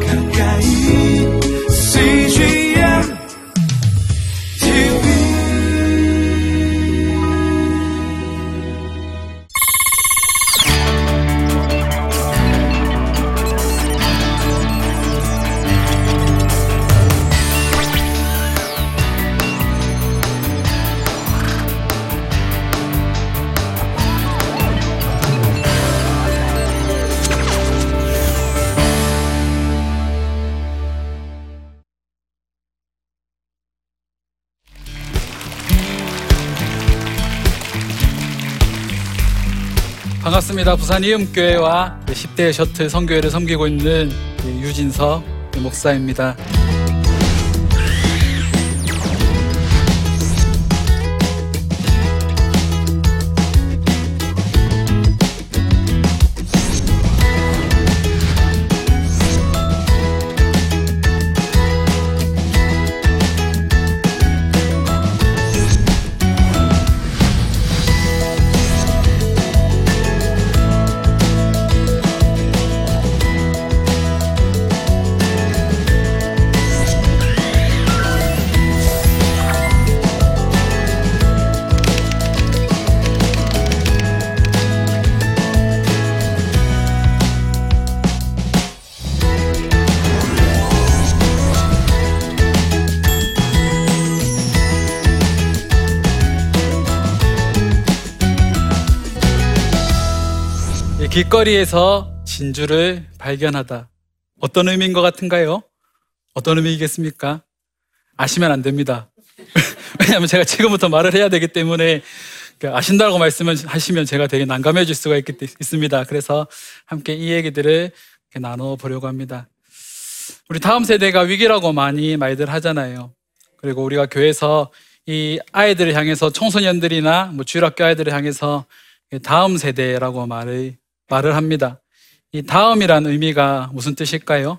가까 반갑습니다. 부산 이음교회와 10대 셔틀 선교회를 섬기고 있는 유진석 목사입니다. 길거리에서 진주를 발견하다. 어떤 의미인 것 같은가요? 어떤 의미이겠습니까? 아시면 안 됩니다. 왜냐하면 제가 지금부터 말을 해야 되기 때문에 그 아신다고 말씀을 하시면 제가 되게 난감해질 수가 있, 있습니다. 그래서 함께 이 얘기들을 나눠보려고 합니다. 우리 다음 세대가 위기라고 많이 말들 하잖아요. 그리고 우리가 교회에서 이 아이들을 향해서 청소년들이나 뭐 주일학교 아이들을 향해서 다음 세대라고 말을 말을 합니다. 이 다음이란 의미가 무슨 뜻일까요?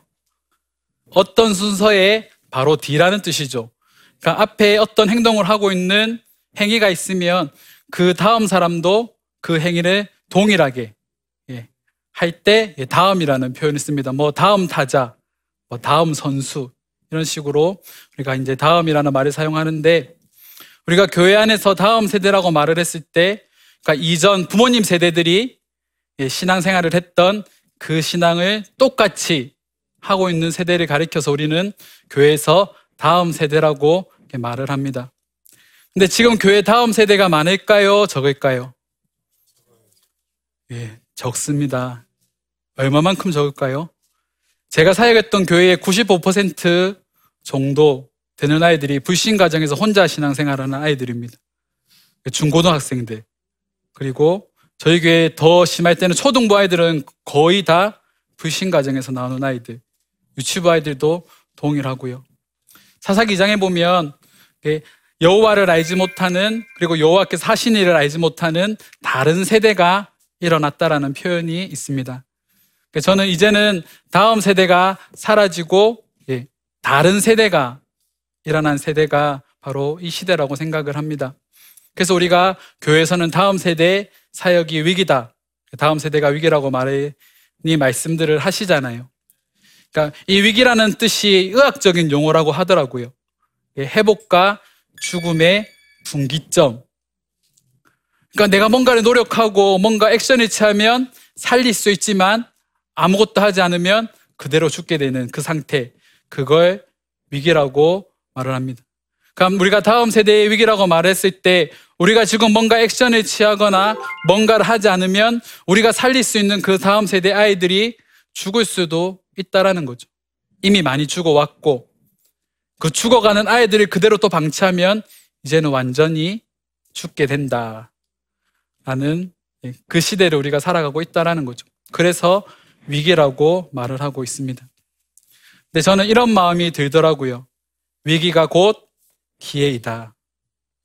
어떤 순서에 바로 뒤라는 뜻이죠. 그러니까 앞에 어떤 행동을 하고 있는 행위가 있으면 그 다음 사람도 그 행위를 동일하게 예, 할때 예, 다음이라는 표현을 씁니다. 뭐 다음 타자, 뭐 다음 선수 이런 식으로 우리가 이제 다음이라는 말을 사용하는데 우리가 교회 안에서 다음 세대라고 말을 했을 때 그러니까 이전 부모님 세대들이 예, 신앙생활을 했던 그 신앙을 똑같이 하고 있는 세대를 가리켜서 우리는 교회에서 다음 세대라고 말을 합니다. 근데 지금 교회 다음 세대가 많을까요? 적을까요? 예, 적습니다. 얼마만큼 적을까요? 제가 사역했던 교회의 95% 정도 되는 아이들이 불신 가정에서 혼자 신앙생활하는 아이들입니다. 중고등학생들. 그리고 저희 교회 더 심할 때는 초등부 아이들은 거의 다 불신 가정에서 나오는 아이들. 유치부 아이들도 동일하고요. 사사기장에 보면 여호와를 알지 못하는 그리고 여호와께서 하신 일을 알지 못하는 다른 세대가 일어났다라는 표현이 있습니다. 저는 이제는 다음 세대가 사라지고 예, 다른 세대가 일어난 세대가 바로 이 시대라고 생각을 합니다. 그래서 우리가 교회에서는 다음 세대 사역이 위기다. 다음 세대가 위기라고 말해 이 말씀들을 하시잖아요. 그러니까 이 위기라는 뜻이 의학적인 용어라고 하더라고요. 예, 회복과 죽음의 분기점. 그러니까 내가 뭔가를 노력하고 뭔가 액션을 취하면 살릴 수 있지만 아무것도 하지 않으면 그대로 죽게 되는 그 상태. 그걸 위기라고 말을 합니다. 그럼 우리가 다음 세대의 위기라고 말했을 때 우리가 지금 뭔가 액션을 취하거나 뭔가를 하지 않으면 우리가 살릴 수 있는 그 다음 세대 아이들이 죽을 수도 있다라는 거죠. 이미 많이 죽어왔고 그 죽어가는 아이들을 그대로 또 방치하면 이제는 완전히 죽게 된다. 라는 그 시대를 우리가 살아가고 있다라는 거죠. 그래서 위기라고 말을 하고 있습니다. 근데 저는 이런 마음이 들더라고요. 위기가 곧 기회이다.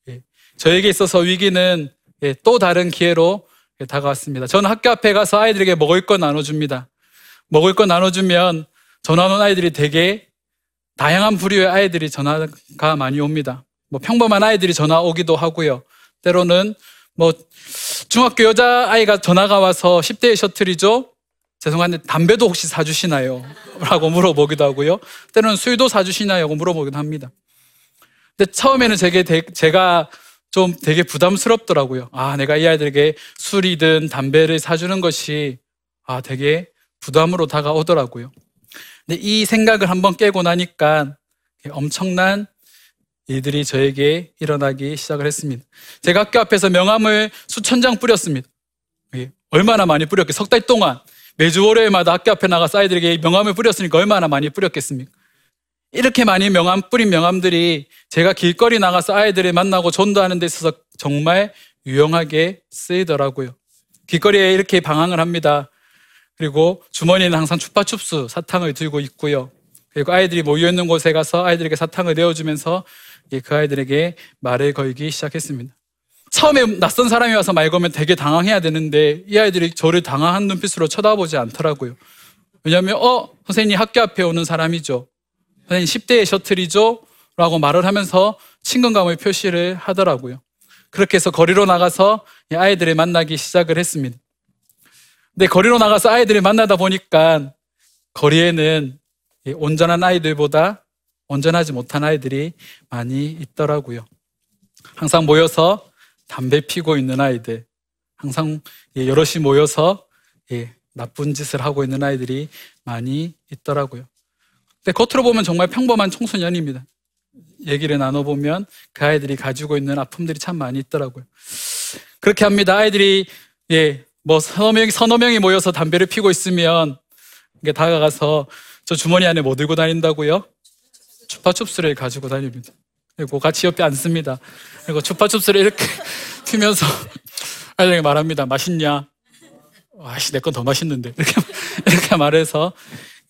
예. 저에게 있어서 위기는 예, 또 다른 기회로 예, 다가왔습니다. 저는 학교 앞에 가서 아이들에게 먹을 거 나눠줍니다. 먹을 거 나눠주면 전화 오는 아이들이 되게 다양한 부류의 아이들이 전화가 많이 옵니다. 뭐 평범한 아이들이 전화 오기도 하고요. 때로는 뭐 중학교 여자 아이가 전화가 와서 10대의 셔틀이죠. 죄송한데 담배도 혹시 사주시나요? 라고 물어보기도 하고요. 때로는 술도 사주시나요? 라고 물어보기도 합니다. 근데 처음에는 제게 되- 제가 좀 되게 부담스럽더라고요. 아, 내가 이 아이들에게 술이든 담배를 사주는 것이 아, 되게 부담으로 다가오더라고요. 근데 이 생각을 한번 깨고 나니까 엄청난 일들이 저에게 일어나기 시작을 했습니다. 제가 학교 앞에서 명함을 수천 장 뿌렸습니다. 예, 얼마나 많이 뿌렸겠어요? 석 달 동안 매주 월요일마다 학교 앞에 나가서 아이들에게 명함을 뿌렸으니까 얼마나 많이 뿌렸겠습니까? 이렇게 많이 명함 뿌린 명함들이 제가 길거리 나가서 아이들을 만나고 전도하는 데 있어서 정말 유용하게 쓰이더라고요. 길거리에 이렇게 방황을 합니다. 그리고 주머니에는 항상 추파춥스 사탕을 들고 있고요. 그리고 아이들이 모여 있는 곳에 가서 아이들에게 사탕을 내어주면서 예, 그 아이들에게 말을 걸기 시작했습니다. 처음에 낯선 사람이 와서 말 걸면 되게 당황해야 되는데 이 아이들이 저를 당황한 눈빛으로 쳐다보지 않더라고요. 왜냐하면 어 선생님 학교 앞에 오는 사람이죠. 선생님 10대의 셔틀이죠. 라고 말을 하면서 친근감을 표시를 하더라고요. 그렇게 해서 거리로 나가서 이 아이들을 만나기 시작을 했습니다. 근데 거리로 나가서 아이들을 만나다 보니까 거리에는 이 온전한 아이들보다 온전하지 못한 아이들이 많이 있더라고요. 항상 모여서 담배 피고 있는 아이들, 항상 예, 여럿이 모여서 예, 나쁜 짓을 하고 있는 아이들이 많이 있더라고요. 근데 겉으로 보면 정말 평범한 청소년입니다. 얘기를 나눠보면 그 아이들이 가지고 있는 아픔들이 참 많이 있더라고요. 그렇게 합니다. 아이들이, 예, 뭐 서너 명이, 서너 명이 모여서 담배를 피고 있으면 이게 다가가서 저 주머니 안에 뭐 들고 다닌다고요? 추파춥스를 가지고 다닙니다. 그리고 같이 옆에 앉습니다. 그리고 추파춥스를 이렇게 피면서 아이들에게 말합니다. 맛있냐? 아씨, 내 건 더 맛있는데. 이렇게, 이렇게 말해서,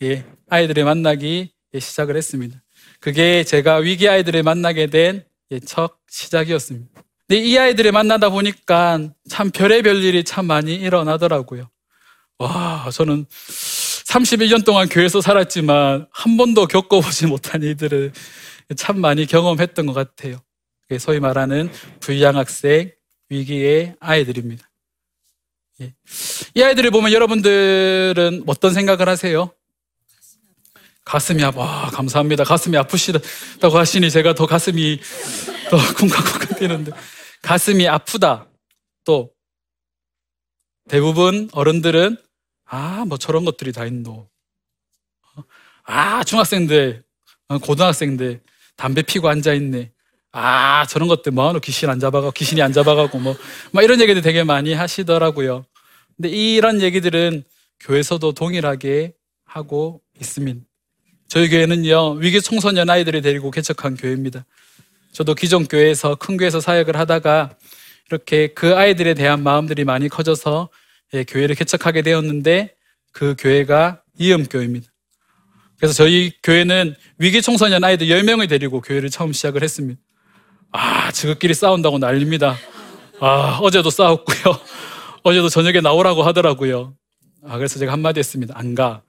예, 아이들을 만나기 예, 시작을 했습니다. 그게 제가 위기 아이들을 만나게 된 예, 첫 시작이었습니다. 근데 이 아이들을 만나다 보니까 참 별의별 일이 참 많이 일어나더라고요. 와, 저는 31년 동안 교회에서 살았지만 한 번도 겪어보지 못한 일들을 참 많이 경험했던 것 같아요. 소위 말하는 불량학생 위기의 아이들입니다. 예. 이 아이들을 보면 여러분들은 어떤 생각을 하세요? 가슴이 아파. 와, 감사합니다. 가슴이 아프시다고 하시니 제가 더 가슴이 더 쿵쾅쿵쾅 뛰는데. 가슴이 아프다. 또, 대부분 어른들은, 아, 뭐 저런 것들이 다 있노. 아, 중학생들, 어, 고등학생들, 담배 피고 앉아있네. 아, 저런 것들 뭐하노? 귀신 안 잡아가고, 귀신이 안 잡아가고, 뭐, 막 이런 얘기들 되게 많이 하시더라고요. 근데 이런 얘기들은 교회에서도 동일하게 하고 있습니다. 저희 교회는요, 위기 청소년 아이들을 데리고 개척한 교회입니다. 저도 기존 교회에서 큰 교회에서 사역을 하다가 이렇게 그 아이들에 대한 마음들이 많이 커져서 예, 교회를 개척하게 되었는데 그 교회가 이음교회입니다. 그래서 저희 교회는 위기 청소년 아이들 10명을 데리고 교회를 처음 시작을 했습니다. 아, 지극끼리 싸운다고 난립니다. 아, 어제도 싸웠고요. 어제도 저녁에 나오라고 하더라고요. 아, 그래서 제가 한마디 했습니다. 안 가.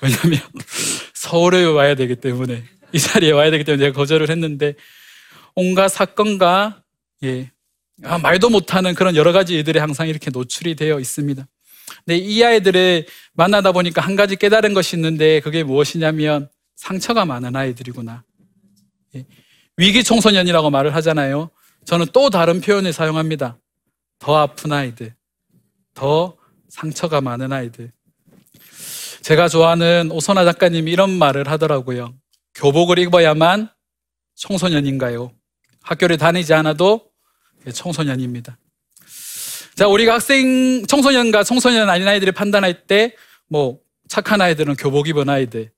왜냐면 서울에 와야 되기 때문에 이 자리에 와야 되기 때문에 제가 거절을 했는데 온갖 사건과 예, 아, 말도 못하는 그런 여러 가지 일들이 항상 이렇게 노출이 되어 있습니다. 근데 이 아이들을 만나다 보니까 한 가지 깨달은 것이 있는데 그게 무엇이냐면 상처가 많은 아이들이구나. 예, 위기 청소년이라고 말을 하잖아요. 저는 또 다른 표현을 사용합니다. 더 아픈 아이들, 더 상처가 많은 아이들. 제가 좋아하는 오선아 작가님이 이런 말을 하더라고요. 교복을 입어야만 청소년인가요? 학교를 다니지 않아도 청소년입니다. 자, 우리가 학생, 청소년과 청소년 아닌 아이들을 판단할 때, 뭐, 착한 아이들은 교복 입은 아이들,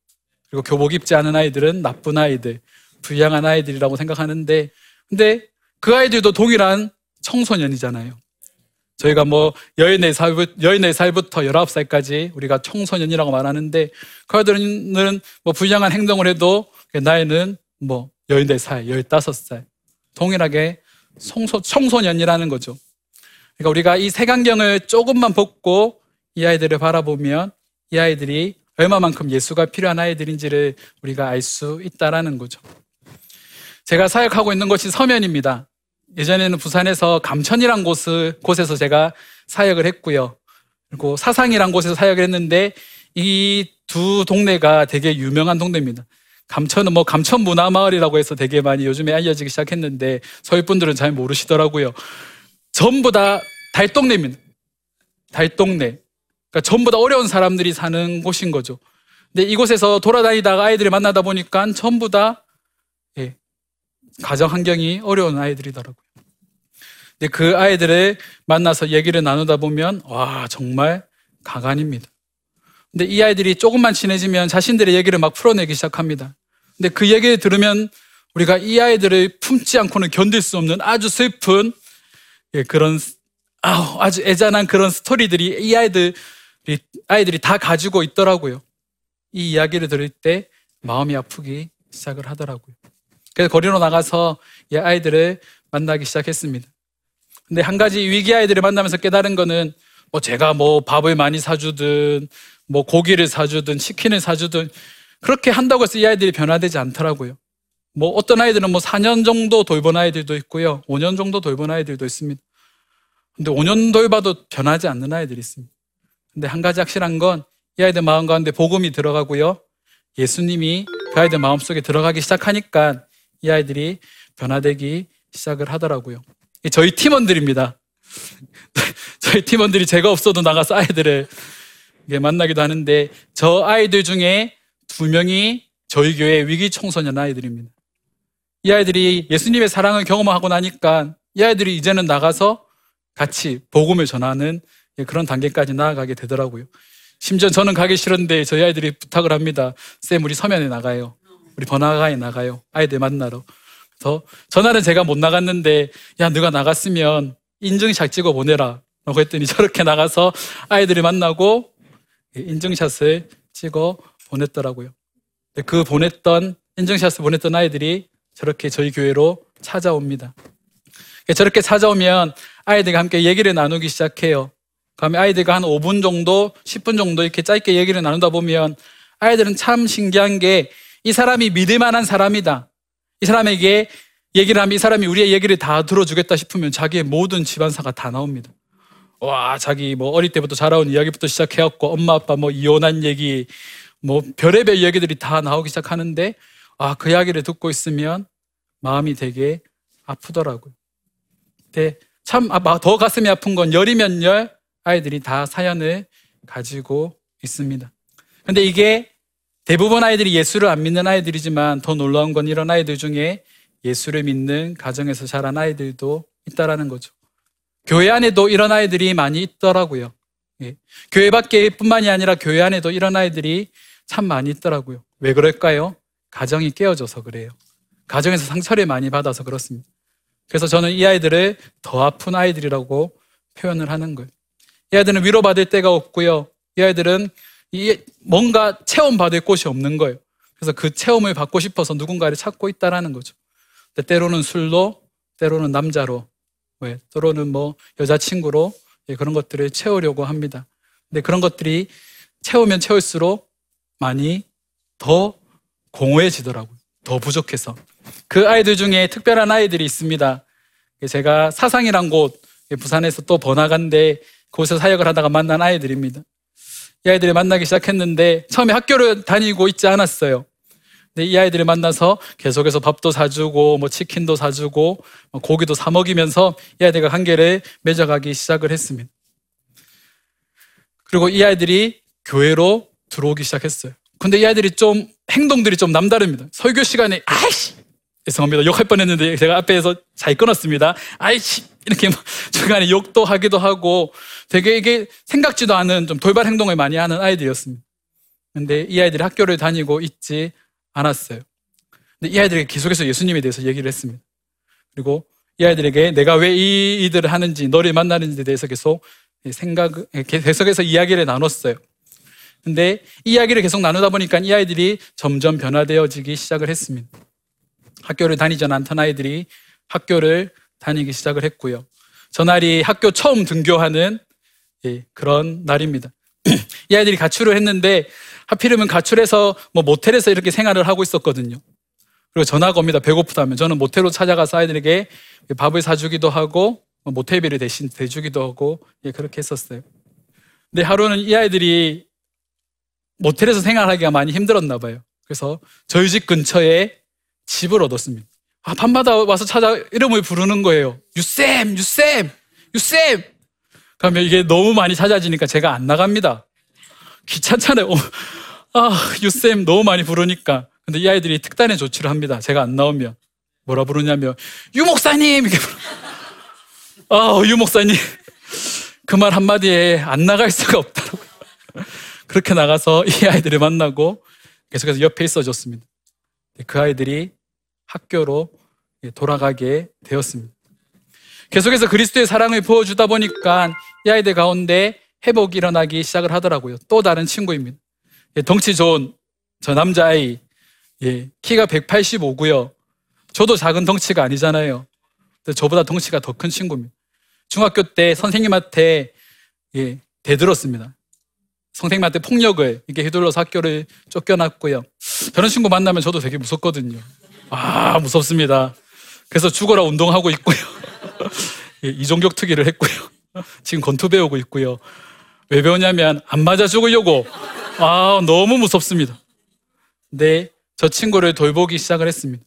그리고 교복 입지 않은 아이들은 나쁜 아이들, 불량한 아이들이라고 생각하는데, 근데 그 아이들도 동일한 청소년이잖아요. 저희가 뭐 14살, 14살부터 19살까지 우리가 청소년이라고 말하는데 그 아이들은 뭐 불량한 행동을 해도 그 나이는 뭐 14살, 15살 동일하게 청소, 청소년이라는 거죠. 그러니까 우리가 이 색안경을 조금만 벗고 이 아이들을 바라보면 이 아이들이 얼마만큼 예수가 필요한 아이들인지를 우리가 알 수 있다라는 거죠. 제가 사역하고 있는 곳이 서면입니다. 예전에는 부산에서 감천이란 곳을, 곳에서 제가 사역을 했고요. 그리고 사상이란 곳에서 사역을 했는데 이 두 동네가 되게 유명한 동네입니다. 감천은 뭐 감천 문화마을이라고 해서 되게 많이 요즘에 알려지기 시작했는데 서울 분들은 잘 모르시더라고요. 전부 다 달동네입니다. 달동네. 그러니까 전부 다 어려운 사람들이 사는 곳인 거죠. 근데 이곳에서 돌아다니다가 아이들을 만나다 보니까 전부 다 예, 가정 환경이 어려운 아이들이더라고요. 근데 그 아이들을 만나서 얘기를 나누다 보면 와 정말 가관입니다. 근데 이 아이들이 조금만 친해지면 자신들의 얘기를 막 풀어내기 시작합니다. 근데 그 얘기를 들으면 우리가 이 아이들을 품지 않고는 견딜 수 없는 아주 슬픈 예, 그런 아우, 아주 애잔한 그런 스토리들이 이 아이들이 아이들이 다 가지고 있더라고요. 이 이야기를 들을 때 마음이 아프기 시작을 하더라고요. 그래서 거리로 나가서 이 아이들을 만나기 시작했습니다. 근데 한 가지 위기 아이들을 만나면서 깨달은 거는 뭐 제가 뭐 밥을 많이 사주든 뭐 고기를 사주든 치킨을 사주든 그렇게 한다고 해서 이 아이들이 변화되지 않더라고요. 뭐 어떤 아이들은 뭐 4년 정도 돌본 아이들도 있고요. 5년 정도 돌본 아이들도 있습니다. 근데 5년 돌봐도 변하지 않는 아이들이 있습니다. 근데 한 가지 확실한 건 이 아이들 마음 가운데 복음이 들어가고요. 예수님이 그 아이들 마음속에 들어가기 시작하니까 이 아이들이 변화되기 시작을 하더라고요. 이 저희 팀원들입니다. 저희 팀원들이 제가 없어도 나가서 아이들을 만나기도 하는데 저 아이들 중에 두 명이 저희 교회 위기 청소년 아이들입니다. 이 아이들이 예수님의 사랑을 경험하고 나니까 이 아이들이 이제는 나가서 같이 복음을 전하는 그런 단계까지 나아가게 되더라고요. 심지어 저는 가기 싫은데 저희 아이들이 부탁을 합니다. 쌤, 우리 서면에 나가요. 우리 번화가에 나가요. 아이들 만나러. 그래서 전날은 제가 못 나갔는데, 야, 너가 나갔으면 인증샷 찍어 보내라. 라고 했더니 저렇게 나가서 아이들이 만나고 인증샷을 찍어 보냈더라고요. 그 보냈던, 인증샷을 보냈던 아이들이 저렇게 저희 교회로 찾아옵니다. 저렇게 찾아오면 아이들과 함께 얘기를 나누기 시작해요. 그러면 아이들과 한 5분 정도, 10분 정도 이렇게 짧게 얘기를 나누다 보면 아이들은 참 신기한 게 이 사람이 믿을 만한 사람이다. 이 사람에게 얘기를 하면 이 사람이 우리의 얘기를 다 들어주겠다 싶으면 자기의 모든 집안사가 다 나옵니다. 와, 자기 뭐 어릴 때부터 자라온 이야기부터 시작해갖고 엄마 아빠 뭐 이혼한 얘기, 뭐 별의별 얘기들이 다 나오기 시작하는데 아, 그 이야기를 듣고 있으면 마음이 되게 아프더라고요. 근데 참 더 가슴이 아픈 건 열이면 열 아이들이 다 사연을 가지고 있습니다. 근데 이게 대부분 아이들이 예수를 안 믿는 아이들이지만 더 놀라운 건 이런 아이들 중에 예수를 믿는 가정에서 자란 아이들도 있다라는 거죠. 교회 안에도 이런 아이들이 많이 있더라고요. 예. 교회 밖에 뿐만이 아니라 교회 안에도 이런 아이들이 참 많이 있더라고요. 왜 그럴까요? 가정이 깨어져서 그래요. 가정에서 상처를 많이 받아서 그렇습니다. 그래서 저는 이 아이들을 더 아픈 아이들이라고 표현을 하는 거예요. 이 아이들은 위로받을 데가 없고요. 이 아이들은 뭔가 체험받을 곳이 없는 거예요. 그래서 그 체험을 받고 싶어서 누군가를 찾고 있다라는 거죠. 때로는 술로, 때로는 남자로, 왜, 때로는 뭐 여자친구로 예, 그런 것들을 채우려고 합니다. 근데 그런 것들이 채우면 채울수록 많이 더 공허해지더라고요. 더 부족해서. 그 아이들 중에 특별한 아이들이 있습니다. 제가 사상이란 곳, 부산에서 또 번화가인데 그곳에서 사역을 하다가 만난 아이들입니다. 이 아이들을 만나기 시작했는데 처음에 학교를 다니고 있지 않았어요. 근데 이 아이들을 만나서 계속해서 밥도 사주고 뭐 치킨도 사주고 뭐 고기도 사 먹이면서 이 아이들과 관계를 맺어가기 시작을 했습니다. 그리고 이 아이들이 교회로 들어오기 시작했어요. 근데 이 아이들이 좀 행동들이 좀 남다릅니다. 설교 시간에 아이씨 죄송합니다. 욕할 뻔했는데 제가 앞에서 잘 끊었습니다. 아이씨 이렇게 뭐 중간에 욕도 하기도 하고 되게 이게 생각지도 않은 좀 돌발 행동을 많이 하는 아이들이었습니다. 근데 이 아이들이 학교를 다니고 있지 않았어요. 근데 이 아이들에게 계속해서 예수님에 대해서 얘기를 했습니다. 그리고 이 아이들에게 내가 왜 이 일을 하는지, 너를 만나는지에 대해서 계속 생각, 계속해서 이야기를 나눴어요. 근데 이야기를 계속 나누다 보니까 이 아이들이 점점 변화되어지기 시작을 했습니다. 학교를 다니지 않던 아이들이 학교를 다니기 시작을 했고요. 저날이 학교 처음 등교하는 예, 그런 날입니다. 이 아이들이 가출을 했는데 하필이면 가출해서 뭐 모텔에서 이렇게 생활을 하고 있었거든요. 그리고 전화가 옵니다. 배고프다면 저는 모텔로 찾아가서 아이들에게 밥을 사주기도 하고 뭐 모텔비를 대신 대주기도 하고 예, 그렇게 했었어요. 근데 하루는 이 아이들이 모텔에서 생활하기가 많이 힘들었나 봐요. 그래서 저희 집 근처에 집을 얻었습니다. 아, 밤마다 와서 찾아 이름을 부르는 거예요. 유쌤, 유쌤, 유쌤. 그러면 이게 너무 많이 찾아지니까 제가 안 나갑니다. 귀찮잖아요. 어, 아, 유쌤 너무 많이 부르니까. 근데 이 아이들이 특단의 조치를 합니다. 제가 안 나오면. 뭐라 부르냐면, 유 목사님! 이렇게 부르 아, 유 목사님. 그 말 한마디에 안 나갈 수가 없더라고요. 그렇게 나가서 이 아이들을 만나고 계속해서 옆에 있어 줬습니다. 그 아이들이 학교로 돌아가게 되었습니다. 계속해서 그리스도의 사랑을 보여주다 보니까 이 아이들 가운데 회복이 일어나기 시작을 하더라고요. 또 다른 친구입니다. 예, 덩치 좋은 저 남자아이, 예, 키가 185고요. 저도 작은 덩치가 아니잖아요. 저보다 덩치가 더 큰 친구입니다. 중학교 때 선생님한테 예, 대들었습니다. 선생님한테 폭력을 이렇게 휘둘러서 학교를 쫓겨났고요. 저런 친구 만나면 저도 되게 무섭거든요. 아, 무섭습니다. 그래서 죽어라 운동하고 있고요. 예, 이종격 투기를 했고요. 지금 권투 배우고 있고요. 왜 배우냐면 안 맞아 죽으려고. 아, 너무 무섭습니다. 근데 저 친구를 돌보기 시작을 했습니다.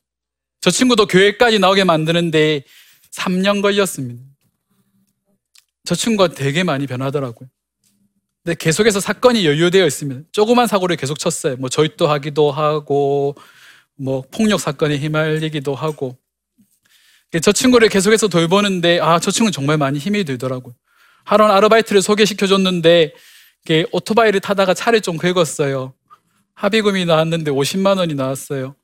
저 친구도 교회까지 나오게 만드는데 3년 걸렸습니다. 저 친구가 되게 많이 변하더라고요. 근데 계속해서 사건이 연루되어 있습니다. 조그만 사고를 계속 쳤어요. 뭐 절도 하기도 하고, 뭐 폭력 사건에 휘말리기도 하고. 저 친구를 계속해서 돌보는데, 아, 저 친구는 정말 많이 힘이 들더라고요. 하루는 아르바이트를 소개시켜 줬는데, 오토바이를 타다가 차를 좀 긁었어요. 합의금이 나왔는데 50만 원이 나왔어요.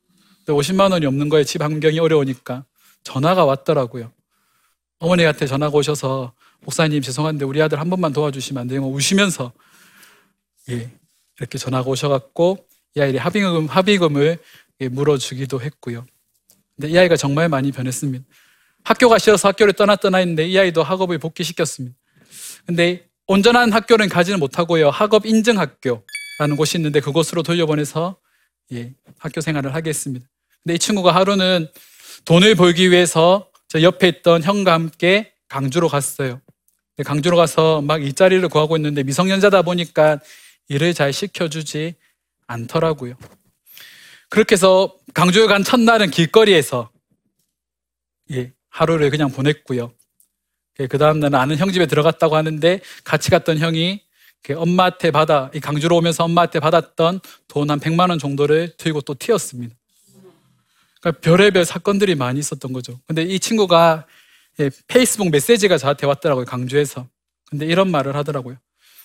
근데 50만 원이 없는 거예요. 집 환경이 어려우니까. 전화가 왔더라고요. 어머니한테 전화가 오셔서 목사님 죄송한데 우리 아들 한 번만 도와주시면 안 돼요? 뭐 우시면서 예, 이렇게 전화가 오셔갖고 이 아이의 합의금, 합의금을 예, 물어주기도 했고요. 근데 이 아이가 정말 많이 변했습니다. 학교가 싫어서 학교를 떠나 했는데 이 아이도 학업을 복귀시켰습니다. 근데 온전한 학교는 가지는 못하고요. 학업 인증 학교라는 곳이 있는데 그곳으로 돌려보내서 예, 학교 생활을 하게 했습니다. 근데 이 친구가 하루는 돈을 벌기 위해서 저 옆에 있던 형과 함께 강주로 갔어요. 강주로 가서 막 일자리를 구하고 있는데 미성년자다 보니까 일을 잘 시켜주지 않더라고요. 그렇게 해서 강주에 간 첫날은 길거리에서 예, 하루를 그냥 보냈고요. 예, 그 다음날은 아는 형 집에 들어갔다고 하는데 같이 갔던 형이 엄마한테 받아, 이 강주로 오면서 엄마한테 받았던 돈 한 100만 원 정도를 들고 또 튀었습니다. 그러니까 별의별 사건들이 많이 있었던 거죠. 근데 이 친구가 예, 페이스북 메시지가 저한테 왔더라고요. 강주에서. 근데 이런 말을 하더라고요.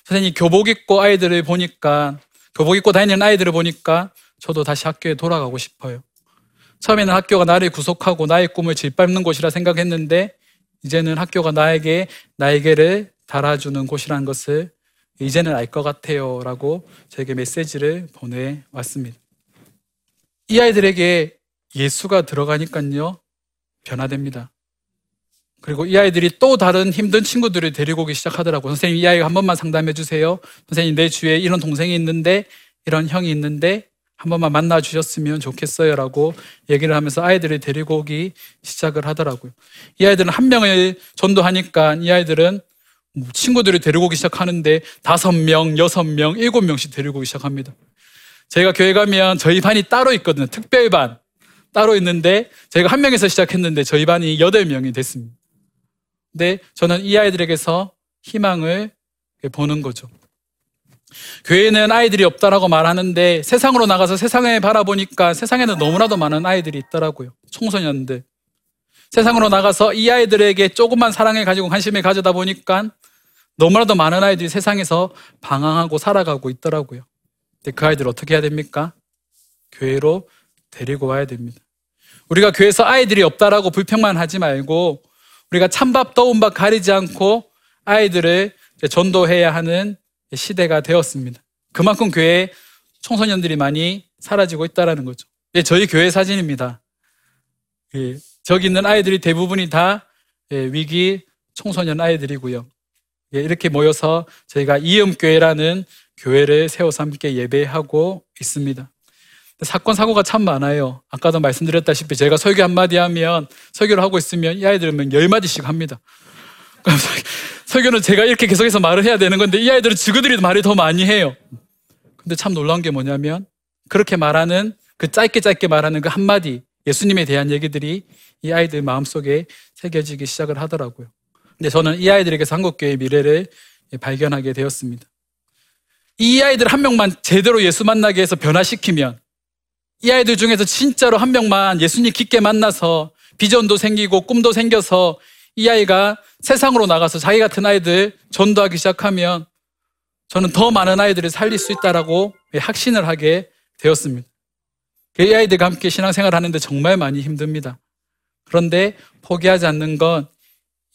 선생님, 교복 입고 아이들을 보니까, 교복 입고 다니는 아이들을 보니까 저도 다시 학교에 돌아가고 싶어요. 처음에는 학교가 나를 구속하고 나의 꿈을 짓밟는 곳이라 생각했는데, 이제는 학교가 나에게 나에게를 달아주는 곳이라는 것을 이제는 알 것 같아요. 라고 저에게 메시지를 보내왔습니다. 이 아이들에게 예수가 들어가니까요, 변화됩니다. 그리고 이 아이들이 또 다른 힘든 친구들을 데리고 오기 시작하더라고요. 선생님, 이 아이가 한 번만 상담해 주세요. 선생님, 내 주위에 이런 동생이 있는데, 이런 형이 있는데, 한 번만 만나 주셨으면 좋겠어요. 라고 얘기를 하면서 아이들을 데리고 오기 시작을 하더라고요. 이 아이들은 한 명을 전도하니까 이 아이들은 친구들을 데리고 오기 시작하는데 다섯 명, 여섯 명, 일곱 명씩 데리고 오기 시작합니다. 저희가 교회 가면 저희 반이 따로 있거든요. 특별반. 따로 있는데 저희가 한 명에서 시작했는데 저희 반이 여덟 명이 됐습니다. 근데 저는 이 아이들에게서 희망을 보는 거죠. 교회에는 아이들이 없다라고 말하는데 세상으로 나가서 세상을 바라보니까 세상에는 너무나도 많은 아이들이 있더라고요. 청소년들. 세상으로 나가서 이 아이들에게 조금만 사랑을 가지고 관심을 가져다 보니까 너무나도 많은 아이들이 세상에서 방황하고 살아가고 있더라고요. 근데 그 아이들 어떻게 해야 됩니까? 교회로 데리고 와야 됩니다. 우리가 교회에서 아이들이 없다라고 불평만 하지 말고 우리가 찬밥 더운 밥 가리지 않고 아이들을 전도해야 하는 시대가 되었습니다. 그만큼 교회에 청소년들이 많이 사라지고 있다는 거죠. 예, 저희 교회 사진입니다. 예, 저기 있는 아이들이 대부분이 다 예, 위기 청소년 아이들이고요. 예, 이렇게 모여서 저희가 이음교회라는 교회를 세워서 함께 예배하고 있습니다. 사건 사고가 참 많아요. 아까도 말씀드렸다시피 제가 설교 한마디 하면 설교를 하고 있으면 이 아이들은 열 마디씩 합니다. 설교는 제가 이렇게 계속해서 말을 해야 되는 건데 이 아이들은 지그들이 말을 더 많이 해요. 근데 참 놀라운 게 뭐냐면 그렇게 말하는 그 짧게 짧게 말하는 그 한마디 예수님에 대한 얘기들이 이 아이들 마음속에 새겨지기 시작을 하더라고요. 근데 저는 이 아이들에게서 한국교회의 미래를 발견하게 되었습니다. 이 아이들 한 명만 제대로 예수 만나게 해서 변화시키면 이 아이들 중에서 진짜로 한 명만 예수님 깊게 만나서 비전도 생기고 꿈도 생겨서 이 아이가 세상으로 나가서 자기 같은 아이들 전도하기 시작하면 저는 더 많은 아이들을 살릴 수 있다라고 확신을 하게 되었습니다. 이 아이들과 함께 신앙생활 하는데 정말 많이 힘듭니다. 그런데 포기하지 않는 건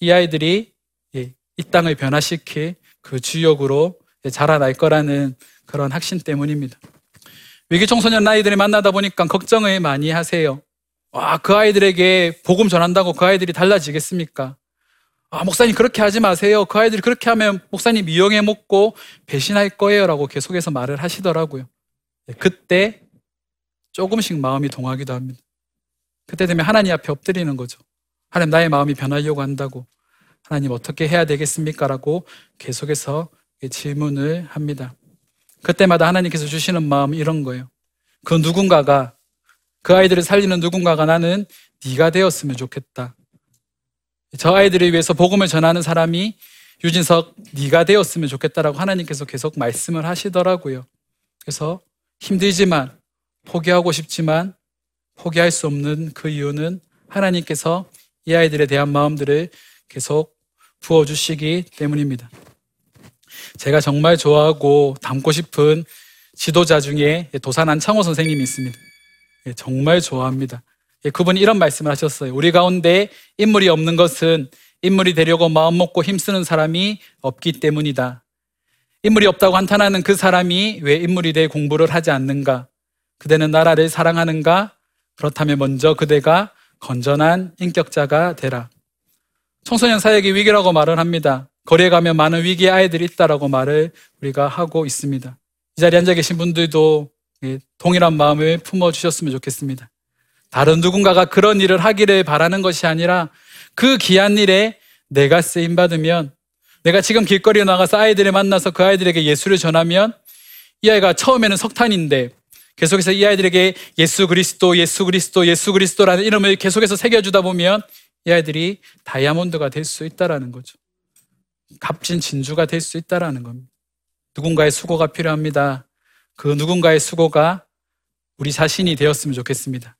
이 아이들이 이 땅을 변화시킬 그 주역으로 자라날 거라는 그런 확신 때문입니다. 위기 청소년 아이들을 만나다 보니까 걱정을 많이 하세요. 와, 그 아이들에게 복음 전한다고 그 아이들이 달라지겠습니까? 아, 목사님 그렇게 하지 마세요. 그 아이들이 그렇게 하면 목사님 이용해 먹고 배신할 거예요. 라고 계속해서 말을 하시더라고요. 그때 조금씩 마음이 동하기도 합니다. 그때 되면 하나님 앞에 엎드리는 거죠. 하나님 나의 마음이 변하려고 한다고. 하나님 어떻게 해야 되겠습니까? 라고 계속해서 질문을 합니다. 그때마다 하나님께서 주시는 마음 이런 거예요. 그 누군가가 그 아이들을 살리는 누군가가 나는 네가 되었으면 좋겠다. 저 아이들을 위해서 복음을 전하는 사람이 유진석 네가 되었으면 좋겠다라고 하나님께서 계속 말씀을 하시더라고요. 그래서 힘들지만 포기하고 싶지만 포기할 수 없는 그 이유는 하나님께서 이 아이들에 대한 마음들을 계속 부어 주시기 때문입니다. 제가 정말 좋아하고 닮고 싶은 지도자 중에 도산 안창호 선생님이 있습니다. 예, 정말 좋아합니다. 예, 그분이 이런 말씀을 하셨어요. 우리 가운데 인물이 없는 것은 인물이 되려고 마음 먹고 힘쓰는 사람이 없기 때문이다. 인물이 없다고 한탄하는 그 사람이 왜 인물이 될 공부를 하지 않는가? 그대는 나라를 사랑하는가? 그렇다면 먼저 그대가 건전한 인격자가 되라. 청소년 사역이 위기라고 말을 합니다. 거리에 가면 많은 위기의 아이들이 있다라고 말을 우리가 하고 있습니다. 이 자리에 앉아 계신 분들도 동일한 마음을 품어주셨으면 좋겠습니다. 다른 누군가가 그런 일을 하기를 바라는 것이 아니라 그 귀한 일에 내가 쓰임 받으면 내가 지금 길거리에 나가서 아이들을 만나서 그 아이들에게 예수를 전하면 이 아이가 처음에는 석탄인데 계속해서 이 아이들에게 예수 그리스도, 예수 그리스도, 예수 그리스도라는 이름을 계속해서 새겨주다 보면 이 아이들이 다이아몬드가 될 수 있다라는 거죠. 값진 진주가 될 수 있다라는 겁니다. 누군가의 수고가 필요합니다. 그 누군가의 수고가 우리 자신이 되었으면 좋겠습니다.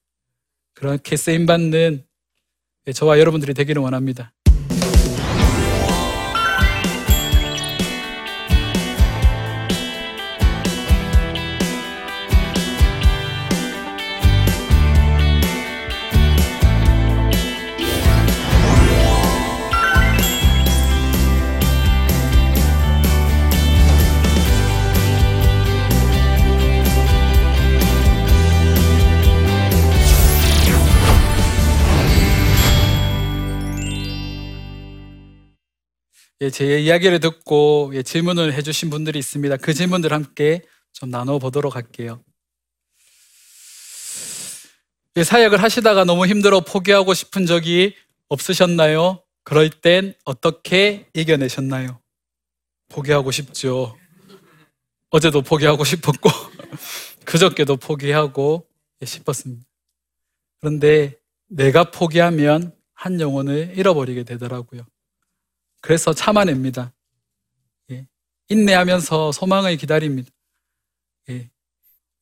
그렇게 쓰임받는 저와 여러분들이 되기를 원합니다. 예, 제 이야기를 듣고 예, 질문을 해주신 분들이 있습니다. 그 질문들 함께 좀 나눠보도록 할게요. 예, 사역을 하시다가 너무 힘들어 포기하고 싶은 적이 없으셨나요? 그럴 땐 어떻게 이겨내셨나요? 포기하고 싶죠. 어제도 포기하고 싶었고, 그저께도 포기하고 싶었습니다. 그런데 내가 포기하면 한 영혼을 잃어버리게 되더라고요. 그래서 참아냅니다. 예. 인내하면서 소망을 기다립니다. 예.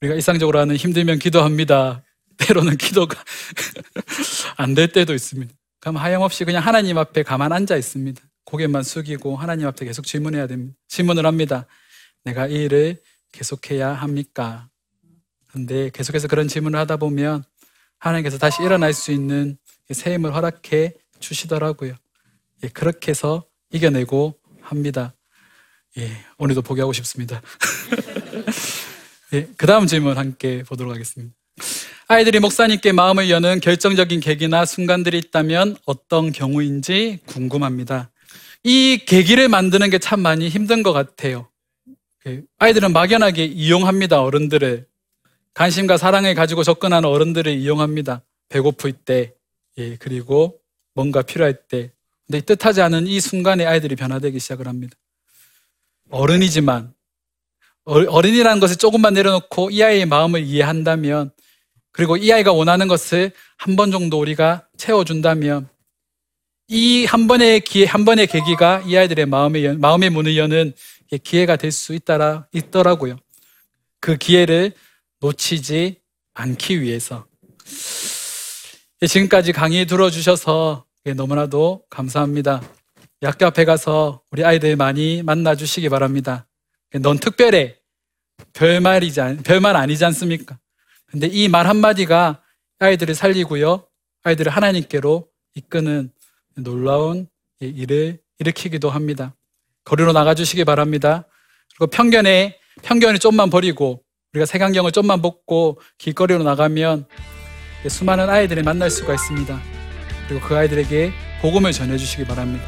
우리가 일상적으로 하는 힘들면 기도합니다. 때로는 기도가 안 될 때도 있습니다. 그럼 하염없이 그냥 하나님 앞에 가만 앉아 있습니다. 고개만 숙이고 하나님 앞에 계속 질문해야 됩니다. 질문을 합니다. 내가 이 일을 계속해야 합니까? 근데 계속해서 그런 질문을 하다 보면 하나님께서 다시 일어날 수 있는 새 힘을 허락해 주시더라고요. 예, 그렇게 해서 이겨내고 합니다. 예, 오늘도 포기하고 싶습니다. 예, 그 다음 질문 함께 보도록 하겠습니다. 아이들이 목사님께 마음을 여는 결정적인 계기나 순간들이 있다면 어떤 경우인지 궁금합니다. 이 계기를 만드는 게 참 많이 힘든 것 같아요. 예, 아이들은 막연하게 이용합니다, 어른들을. 관심과 사랑을 가지고 접근하는 어른들을 이용합니다. 배고플 때, 예, 그리고 뭔가 필요할 때. 근데 이 뜻하지 않은 이 순간에 아이들이 변화되기 시작을 합니다. 어른이지만 어- 어른이라는 것을 조금만 내려놓고 이 아이의 마음을 이해한다면 그리고 이 아이가 원하는 것을 한 번 정도 우리가 채워준다면 이 한 번의 기회, 한 번의 계기가 이 아이들의 마음의, 연- 마음의 문을 여는 기회가 될 수 있더라, 있더라고요. 그 기회를 놓치지 않기 위해서. 예, 지금까지 강의 들어주셔서 예, 너무나도 감사합니다. 이 학교 앞에 가서 우리 아이들 많이 만나 주시기 바랍니다. 예, 넌 특별해. 별말이지, 않- 별말 아니지 않습니까? 근데 이 말 한마디가 아이들을 살리고요. 아이들을 하나님께로 이끄는 놀라운 일을 일으키기도 합니다. 거리로 나가주시기 바랍니다. 그리고 편견에, 편견을 좀만 버리고 우리가 색안경을 좀만 벗고 길거리로 나가면 수많은 아이들을 만날 수가 있습니다. 그리고 그 아이들에게 복음을 전해주시기 바랍니다.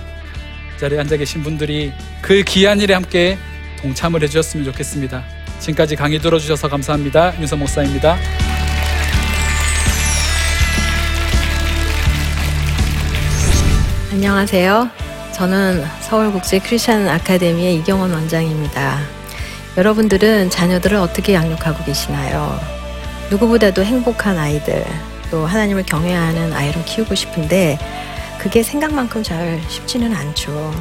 이 자리에 앉아 계신 분들이 그 귀한 일에 함께 동참을 해주셨으면 좋겠습니다. 지금까지 강의 들어주셔서 감사합니다. 윤석 목사입니다. 안녕하세요. 저는 서울국제 크리스천 아카데미의 이경원 원장입니다. 여러분들은 자녀들을 어떻게 양육하고 계시나요? 누구보다도 행복한 아이들, 또 하나님을 경외하는 아이로 키우고 싶은데 그게 생각만큼 잘 쉽지는 않죠.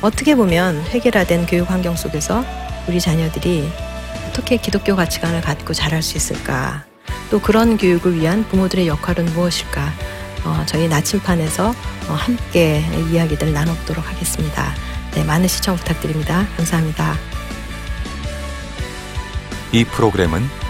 어떻게 보면 획일화된 교육 환경 속에서 우리 자녀들이 어떻게 기독교 가치관을 갖고 자랄 수 있을까? 또 그런 교육을 위한 부모들의 역할은 무엇일까? 어, 저희 나침판에서 어, 함께 이야기들 나눠보도록 하겠습니다. 네, 많은 시청 부탁드립니다. 감사합니다. 이 프로그램은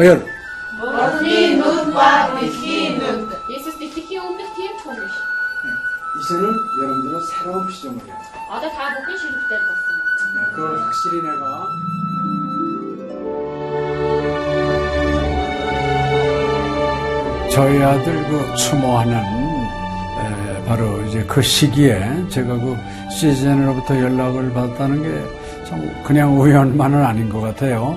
허혈. 머리 눈과 비키 눈. 예스 비키 오면 뒤에 총을. 이제는 여러분들은 새로운 시점을 해요. 아다 다 먹기 싫을 때 봤어. 그걸 확실히 내가. 저희 아들 그 추모하는 에, 바로 이제 그 시기에 제가 그 시즌으로부터 연락을 받았다는 게 참 그냥 우연만은 아닌 것 같아요.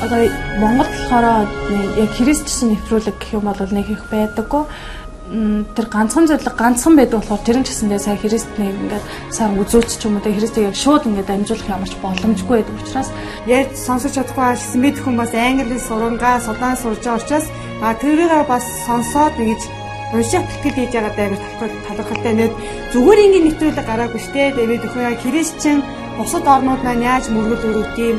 Одоо Монгол болохоор яг христчсэн нэвтрүүлэг гэх юм бол нэг их байдаггүй. Тэр ганцхан зөвлөг ганцхан байдаг болохоор тэр нь ч гэсэндээ сая христнийг ингээд сайн үзүүлч ч юм уу тэ христийг яг шууд ингээд амжуулах ямарч боломжгүй байдаг учраас ярьж сонсож чадахгүй байсан мэд хүмүүс англи сурангаа судаан сурж байгаа учраас а тэрийг бас сонсоод ингэж уншаад тэтгэл хийж байгаа даа талархалтай нэг зүгээр ингээд нэвтрүүлэг гараагүй штэ тэгээд өхөө христчэн бусад орнууд маань яаж мөргөл өрөвд юм